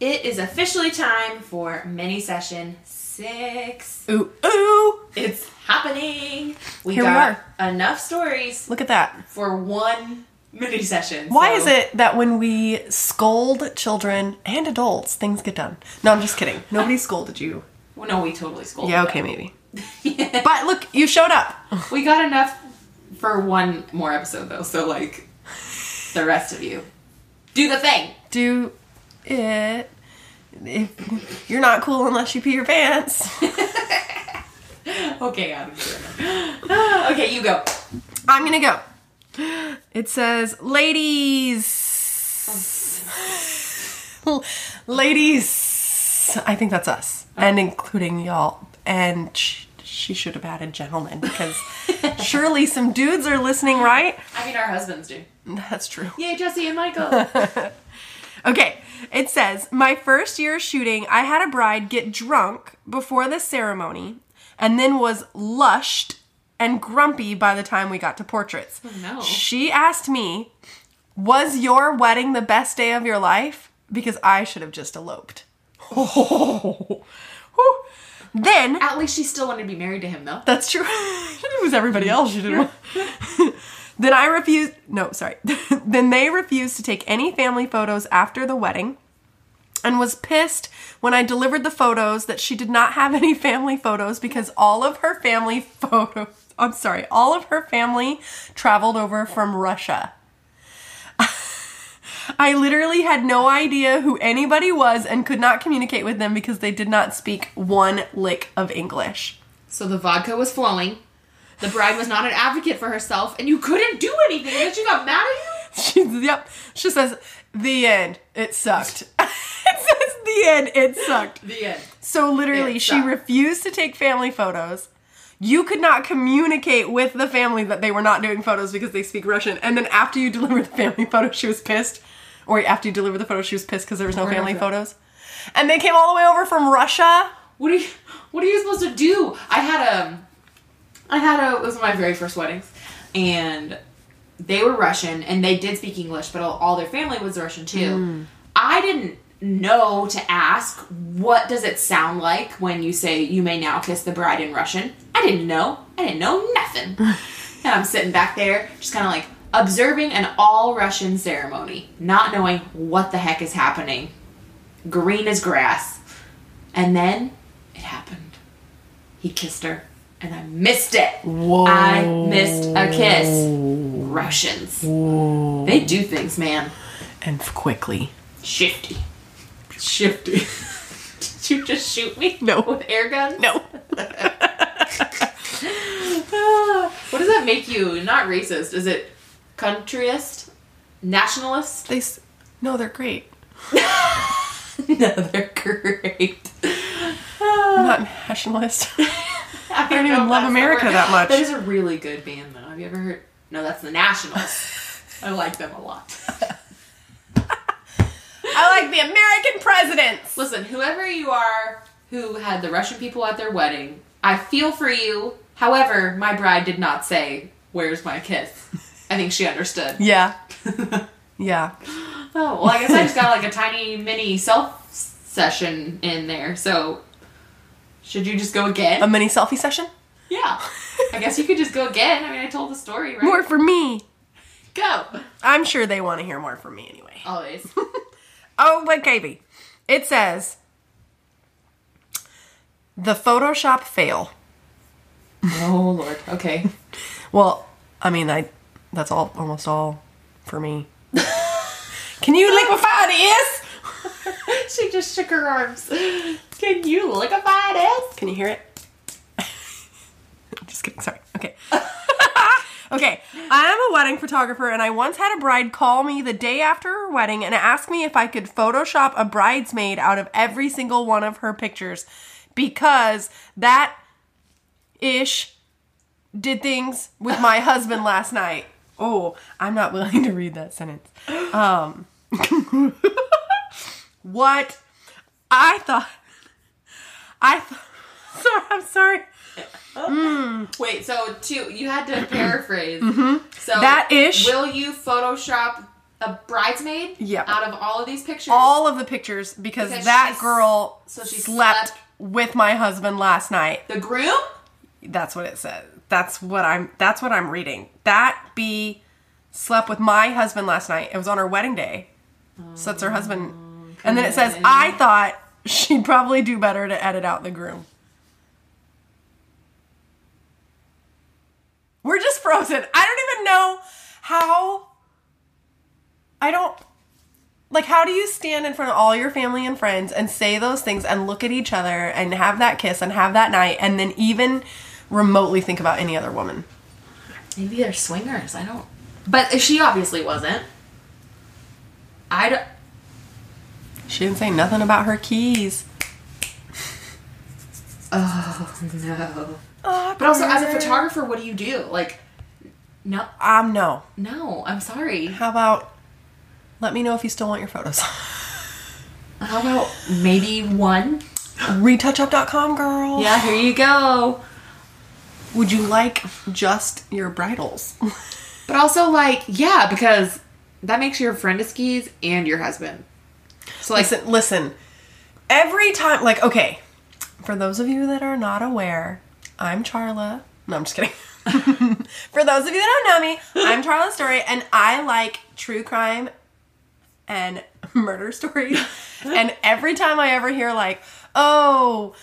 It is officially time for mini session six. Ooh, ooh. It's happening. We Here we got enough stories Look at that. for one mini session. Why so- is it that when we scold children and adults, things get done? No, I'm just kidding. Nobody scolded you. Well, no, we totally scolded. Yeah, them. okay, maybe. But look, you showed up. We got enough for one more episode though, so like the rest of you. Do the thing. Do it. If you're not cool unless you pee your pants. Okay. Ah, okay, you go. I'm gonna go. It says, ladies. ladies. I think that's us. And including y'all. And sh- she should have added gentlemen because surely some dudes are listening, right? I mean, our husbands do. That's true. Yay, Jesse and Michael. Okay, it says, My first year shooting, I had a bride get drunk before the ceremony and then was lushed and grumpy by the time we got to portraits. Oh, no. She asked me, Was your wedding the best day of your life? Because I should have just eloped. Whew. then At least she still wanted to be married to him, though. that's true. it was everybody else you didn't want. then I refused. No, sorry. then they refused to take any family photos after the wedding and was pissed when I delivered the photos that she did not have any family photos because all of her family photos. I'm sorry, all of her family traveled over from Russia. I literally had no idea who anybody was and could not communicate with them because they did not speak one lick of English. So the vodka was flowing. The bride was not an advocate for herself, and you couldn't do anything. And she got mad at you. She, yep. She says, the end. It sucked. it says, the end. It sucked. The end. So literally, It she refused to take family photos. You could not communicate with the family that they were not doing photos because they speak Russian. And then after you delivered the family photo, she was pissed. Or after you delivered the photo, she was pissed because there was no Where family photos. And they came all the way over from Russia. What are you? What are you supposed to do? I had a, I had a. It was my very first weddings, and they were Russian, and they did speak English, but all, all their family was Russian too. Hmm. I didn't know to ask what does it sound like when you say you may now kiss the bride in Russian. I didn't know. I didn't know nothing. and I'm sitting back there, just kind of like observing an all Russian ceremony, not knowing what the heck is happening. Green as grass. And then it happened. He kissed her, and I missed it. Whoa. I missed a kiss. Russians. They do things, man. And quickly. Shifty. Shifty. Did you just shoot me? No. With air guns? No. What does that make you? Not racist. Is it countryist? Nationalist? They, s- no, they're great. no, they're great. I'm not nationalist. I don't even love America that much. That is a really good band, though. Have you ever heard? No, that's the Nationals. I like them a lot. I like the American presidents. Listen, whoever you are who had the Russian people at their wedding, I feel for you. However, my bride did not say, "Where's my kiss?" I think she understood. Yeah. Yeah. Oh, well, I guess I just got like a tiny mini self session in there. So, should you just go again? A mini selfie session? yeah. I guess you could just go again. I mean, I told the story, right? More for me. Go. I'm sure they want to hear more from me anyway. Always. Oh, but Katie, it says the Photoshop fail. oh, Lord. Okay. Well, I mean, I that's all almost all for me. Can you liquefy this? she just shook her arms. Can you liquefy this? Can you hear it? Just kidding. Sorry. Okay. okay. I am a wedding photographer, and I once had a bride call me the day after her wedding and ask me if I could Photoshop a bridesmaid out of every single one of her pictures because that ish did things with my husband last night. Oh, I'm not willing to read that sentence. Um, what I thought. I th- sorry. I'm sorry. Wait, so two, you had to paraphrase. So Mm-hmm. That ish. Will you Photoshop a bridesmaid. Yeah. Out of all of these pictures. All of the pictures because, Because that girl so she slept, slept- with my husband last night. the groom. That's what it says. That's what I'm that's what I'm reading. That bee slept with my husband last night. It was on her wedding day. So that's her husband. And then it says, I thought she'd probably do better to edit out the groom. We're just frozen. I don't even know how. I don't. Like, how do you stand in front of all your family and friends and say those things and look at each other and have that kiss and have that night and then even remotely think about any other woman? Maybe they're swingers. I don't. But she obviously wasn't. I don't. She didn't say nothing about her keys. Oh no. Oh, But also, as a photographer, what do you do? Like, no, um, no. no. I'm sorry. How about let me know if you still want your photos? How about maybe one? Retouchup.com, girl. Yeah, here you go. Would you like just your bridals? But also, like, yeah, because that makes your friend a skis and your husband. So, like, listen, listen. Every time, like, okay, for those of you that are not aware, I'm Charla. No, I'm just kidding. for those of you that don't know me, I'm Charla Story, and I like true crime and murder stories. and every time I ever hear, like, oh,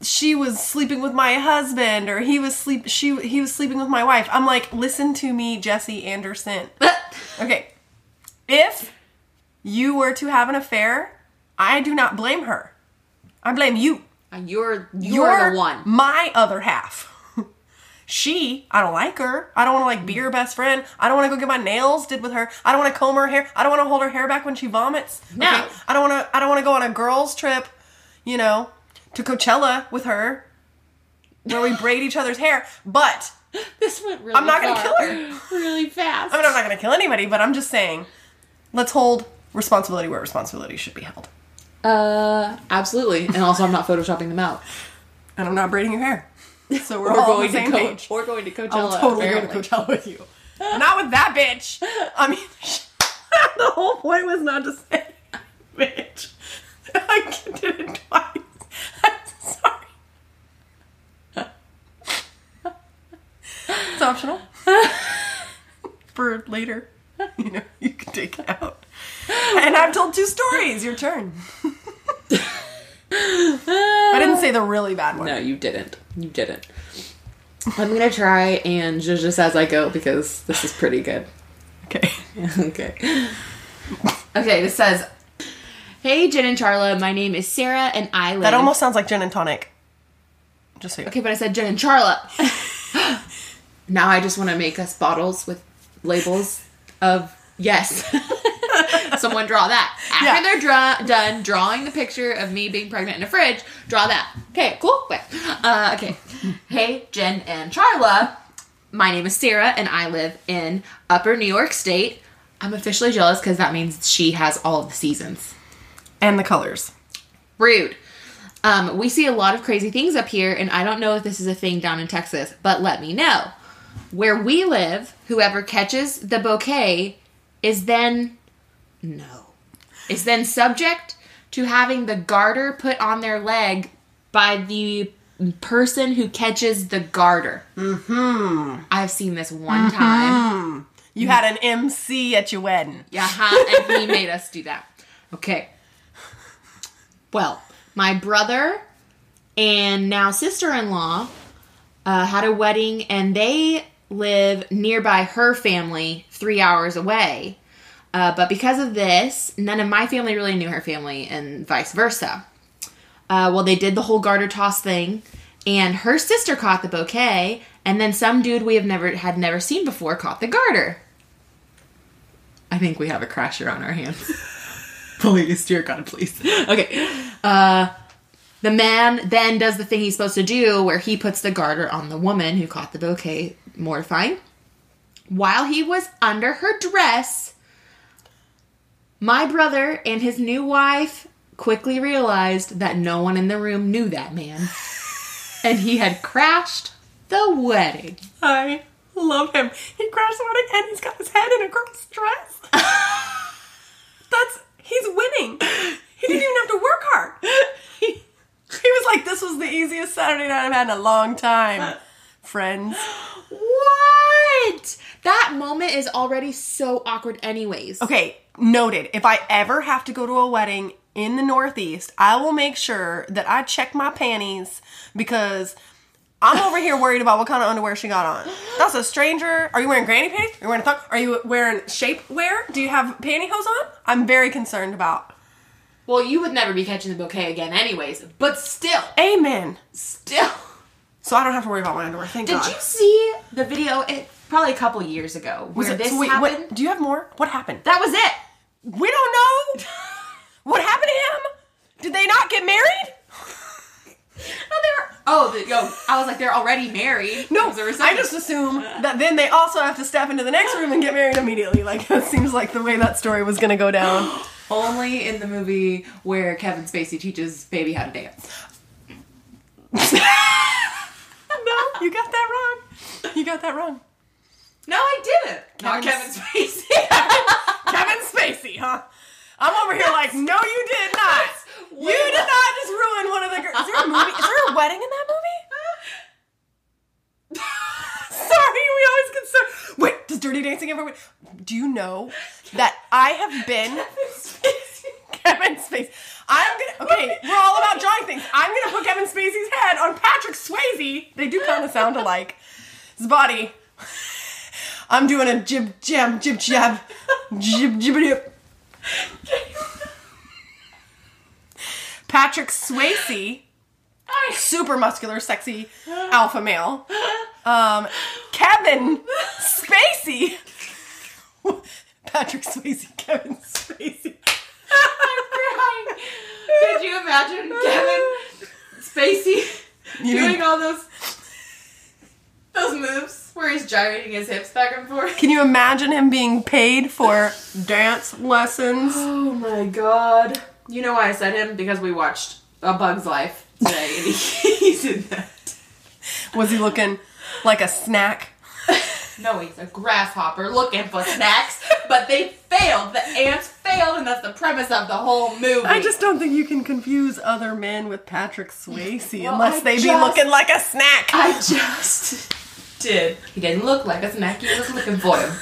she was sleeping with my husband or he was sleep she he was sleeping with my wife. I'm like, listen to me, Jesse Anderson. Okay. If you were to have an affair, I do not blame her. I blame you. Uh, you're you're, the one. My other half. she, I don't like her. I don't want to like be her best friend. I don't want to go get my nails did with her. I don't want to comb her hair. I don't want to hold her hair back when she vomits. No. I don't want to. I don't want to go on a girls' trip. You know, to Coachella with her, where we braid each other's hair. But This went really. I'm not gonna kill her. Really fast. I mean, I'm not going to kill anybody. But I'm just saying, let's hold responsibility where responsibility should be held. Uh, absolutely. And also, I'm not photoshopping them out. And I'm not braiding your hair. So we're all on going the to same Co- page. We're going to Coachella. I'll totally apparently. go to Coachella with you. not with that bitch. I mean, the whole point was not to say bitch. I did it twice. I'm sorry. It's optional. For later. You know, you can take it out. And I've told two stories. Your turn. I didn't say the really bad one. No, you didn't. You didn't. I'm gonna try and judge this as I go because this is pretty good. Okay. okay. Okay, this says, "Hey Jen and Charla, my name is Sarah and I live." That almost sounds like gin and tonic. Just so you Okay, but I said Jen and Charla. now I just want to make us bottles with labels of yes. Someone draw that. After Yeah. they're draw- done drawing the picture of me being pregnant in a fridge, draw that. Okay, cool. Wait. Uh, okay. hey, Jen and Charla. My name is Sarah, and I live in Upper New York State. I'm officially jealous because that means she has all of the seasons. And the colors. Rude. Um, we see a lot of crazy things up here, and I don't know if this is a thing down in Texas, but let me know. Where we live, whoever catches the bouquet is then no is then subject to having the garter put on their leg by the person who catches the garter. Mm-hmm. I've seen this one time. You had an MC at your wedding. Yeah, and he made us do that. Okay. Well, my brother and now sister in law uh, had a wedding, and they live nearby her family, three hours away. Uh, but because of this, none of my family really knew her family, and vice versa. Uh, well, they did the whole garter toss thing, and her sister caught the bouquet, and then some dude we have never had never seen before caught the garter. I think we have a crasher on our hands. please, dear God, please. Okay. Uh, the man then does the thing he's supposed to do, where he puts the garter on the woman who caught the bouquet, mortifying. While he was under her dress, my brother and his new wife quickly realized that no one in the room knew that man. And he had crashed the wedding. I love him. He crashed the wedding and he's got his head in a girl's dress. That's he's winning. He didn't even have to work hard. He, he was like, "This was the easiest Saturday night I've had in a long time." Uh, friends. That moment is already so awkward, anyways. Okay, noted. If I ever have to go to a wedding in the Northeast, I will make sure that I check my panties because I'm over here worried about what kind of underwear she got on. That's a stranger. Are you wearing granny panties? Are you wearing a thong? Are you wearing shapewear? Do you have pantyhose on? I'm very concerned about. Well, you would never be catching the bouquet again, anyways. But still, Amen. still. So I don't have to worry about my underwear. Thank God. Did God. you see the video? It probably a couple years ago where Was it- this so wait, happened. what- do you have more? What happened? That was it. We don't know. what happened to him? Did they not get married? No, they were. Oh, the, yo, I was like, they're already married. No, I just assume that then they also have to step into the next room and get married immediately. Like that seems like the way that story was gonna go down. only in the movie where Kevin Spacey teaches baby how to dance. no, you got that wrong. You got that wrong. No, I didn't. Not Kevin Kevin Spacey. Kevin Spacey, huh? I'm over here like, no, you did not. You did not just ruin one of the girls. Is there a movie? Is there a wedding in that movie? Sorry, we always get so. Wait, does Dirty Dancing ever win? Do you know that I have been Kevin Spacey? I'm gonna. Okay, we're all about drawing things. I'm gonna put Kevin Spacey's head on Patrick Swayze. They do kind of sound alike. His body. I'm doing a jib jab jib jab jib jib. Patrick Swayze, super muscular, sexy alpha male. Um, Kevin Spacey. Patrick Swayze, Kevin Spacey. I'm crying. Did you imagine Kevin Spacey You doing all those he's gyrating his hips back and forth? Can you imagine him being paid for dance lessons? Oh my god. You know why I said him? Because we watched A Bug's Life today and he, he's in that. Was he looking like a snack? No, he's a grasshopper looking for snacks, but they failed. The ants failed, and that's the premise of the whole movie. I just don't think you can confuse other men with Patrick Swayze Well, unless I they be looking like a snack. I just did. He didn't look like a snack. He was looking for him.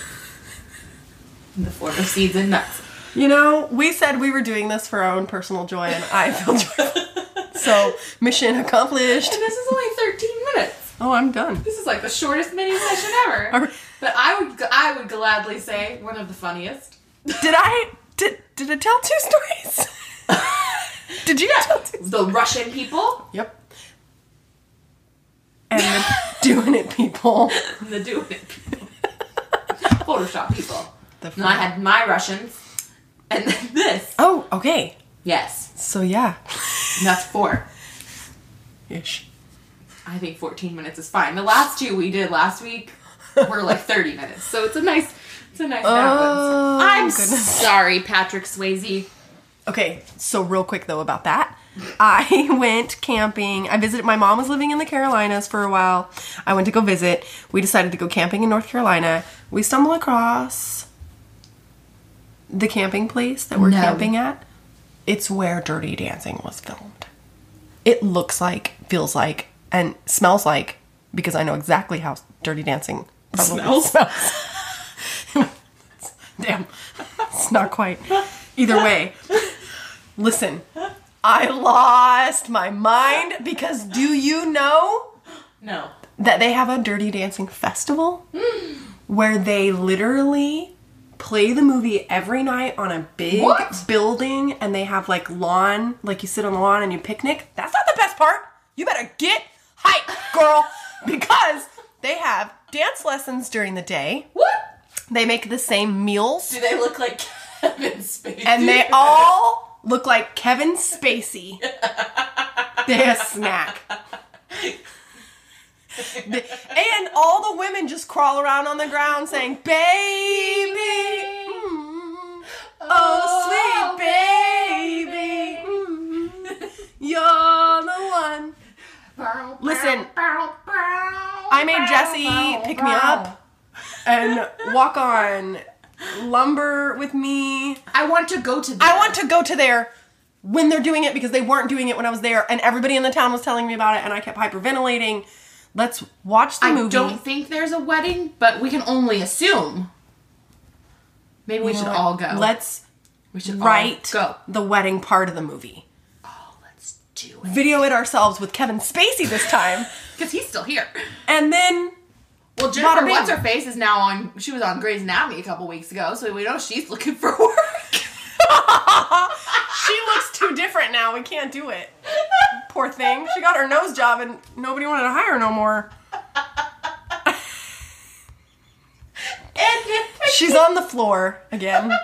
In the form of seeds and nuts. You know, we said we were doing this for our own personal joy, and I feel joyful. So, mission accomplished. And this is only 13 minutes. Oh, I'm done. This is like the shortest mini session ever. But I would I would gladly say one of the funniest. Did I did did I tell two stories? did you tell two? The Russian people, Yep. And the doing it people. the doing it people. Photoshop people. The And I had my Russians, and then this. Oh, okay. Yes, So yeah. and that's four. Ish. I think 14 minutes is fine. The last two we did last week were like 30 minutes, so it's a nice, it's a nice balance. Oh, I'm goodness. sorry, Patrick Swayze. Okay, so real quick though about that. I went camping. I visited my mom was living in the Carolinas for a while. I went to go visit. We decided to go camping in North Carolina. We stumbled across the camping place that we're No. camping at. It's where Dirty Dancing was filmed. It looks like, feels like, and smells like because I know exactly how Dirty Dancing probably Smells? smells. Damn. It's not quite. Either way. Listen, I lost my mind because do you know No. that they have a Dirty Dancing festival where they literally play the movie every night on a big What? building and they have like lawn, like you sit on the lawn and you picnic? That's not the best part. You better get hype, girl, because they have dance lessons during the day. What? They make the same meals Do they look like Kevin Spacey? and they all look like Kevin Spacey. They're a snack. And all the women just crawl around on the ground saying, "Baby, mm, oh sweet baby, mm, you're the one." Listen, I made Jesse pick me up and walk on lumber with me. I want to go to. I want to go to there when they're doing it because they weren't doing it when I was there, and everybody in the town was telling me about it, and I kept hyperventilating. Let's watch the I movie. I don't think there's a wedding, but we can only assume. Maybe we know should all go. Let's we should write all go. the wedding part of the movie. Oh, let's do it Video it ourselves with Kevin Spacey this time, because he's still here. and then Well, Jennifer, what's her face is now on. She was on Grey's Anatomy a couple weeks ago, so we know she's looking for work. she looks too different now. We can't do it. Poor thing. She got her nose job, and nobody wanted to hire her no more. and She's on the floor again.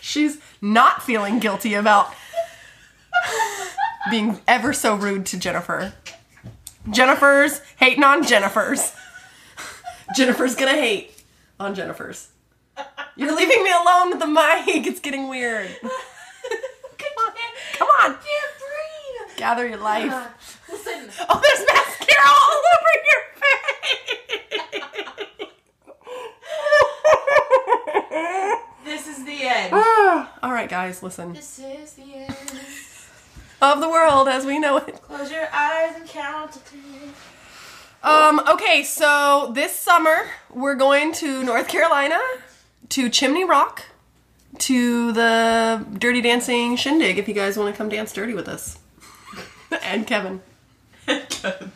She's not feeling guilty about being ever so rude to Jennifer. Jennifer's hating on Jennifer's. Jennifer's gonna hate on Jennifer's. You're leaving me alone with the mic. It's getting weird. Come on, Come on. can't breathe. Gather your life. Uh, listen, Oh, there's mascara all over your face. this is the end. Ah. all right, guys, listen. This is the end. Of the world as we know it. Close your eyes and count to ten. Um, okay, so this summer we're going to North Carolina, to Chimney Rock, to the Dirty Dancing Shindig if you guys want to come dance dirty with us. and Kevin. Kevin.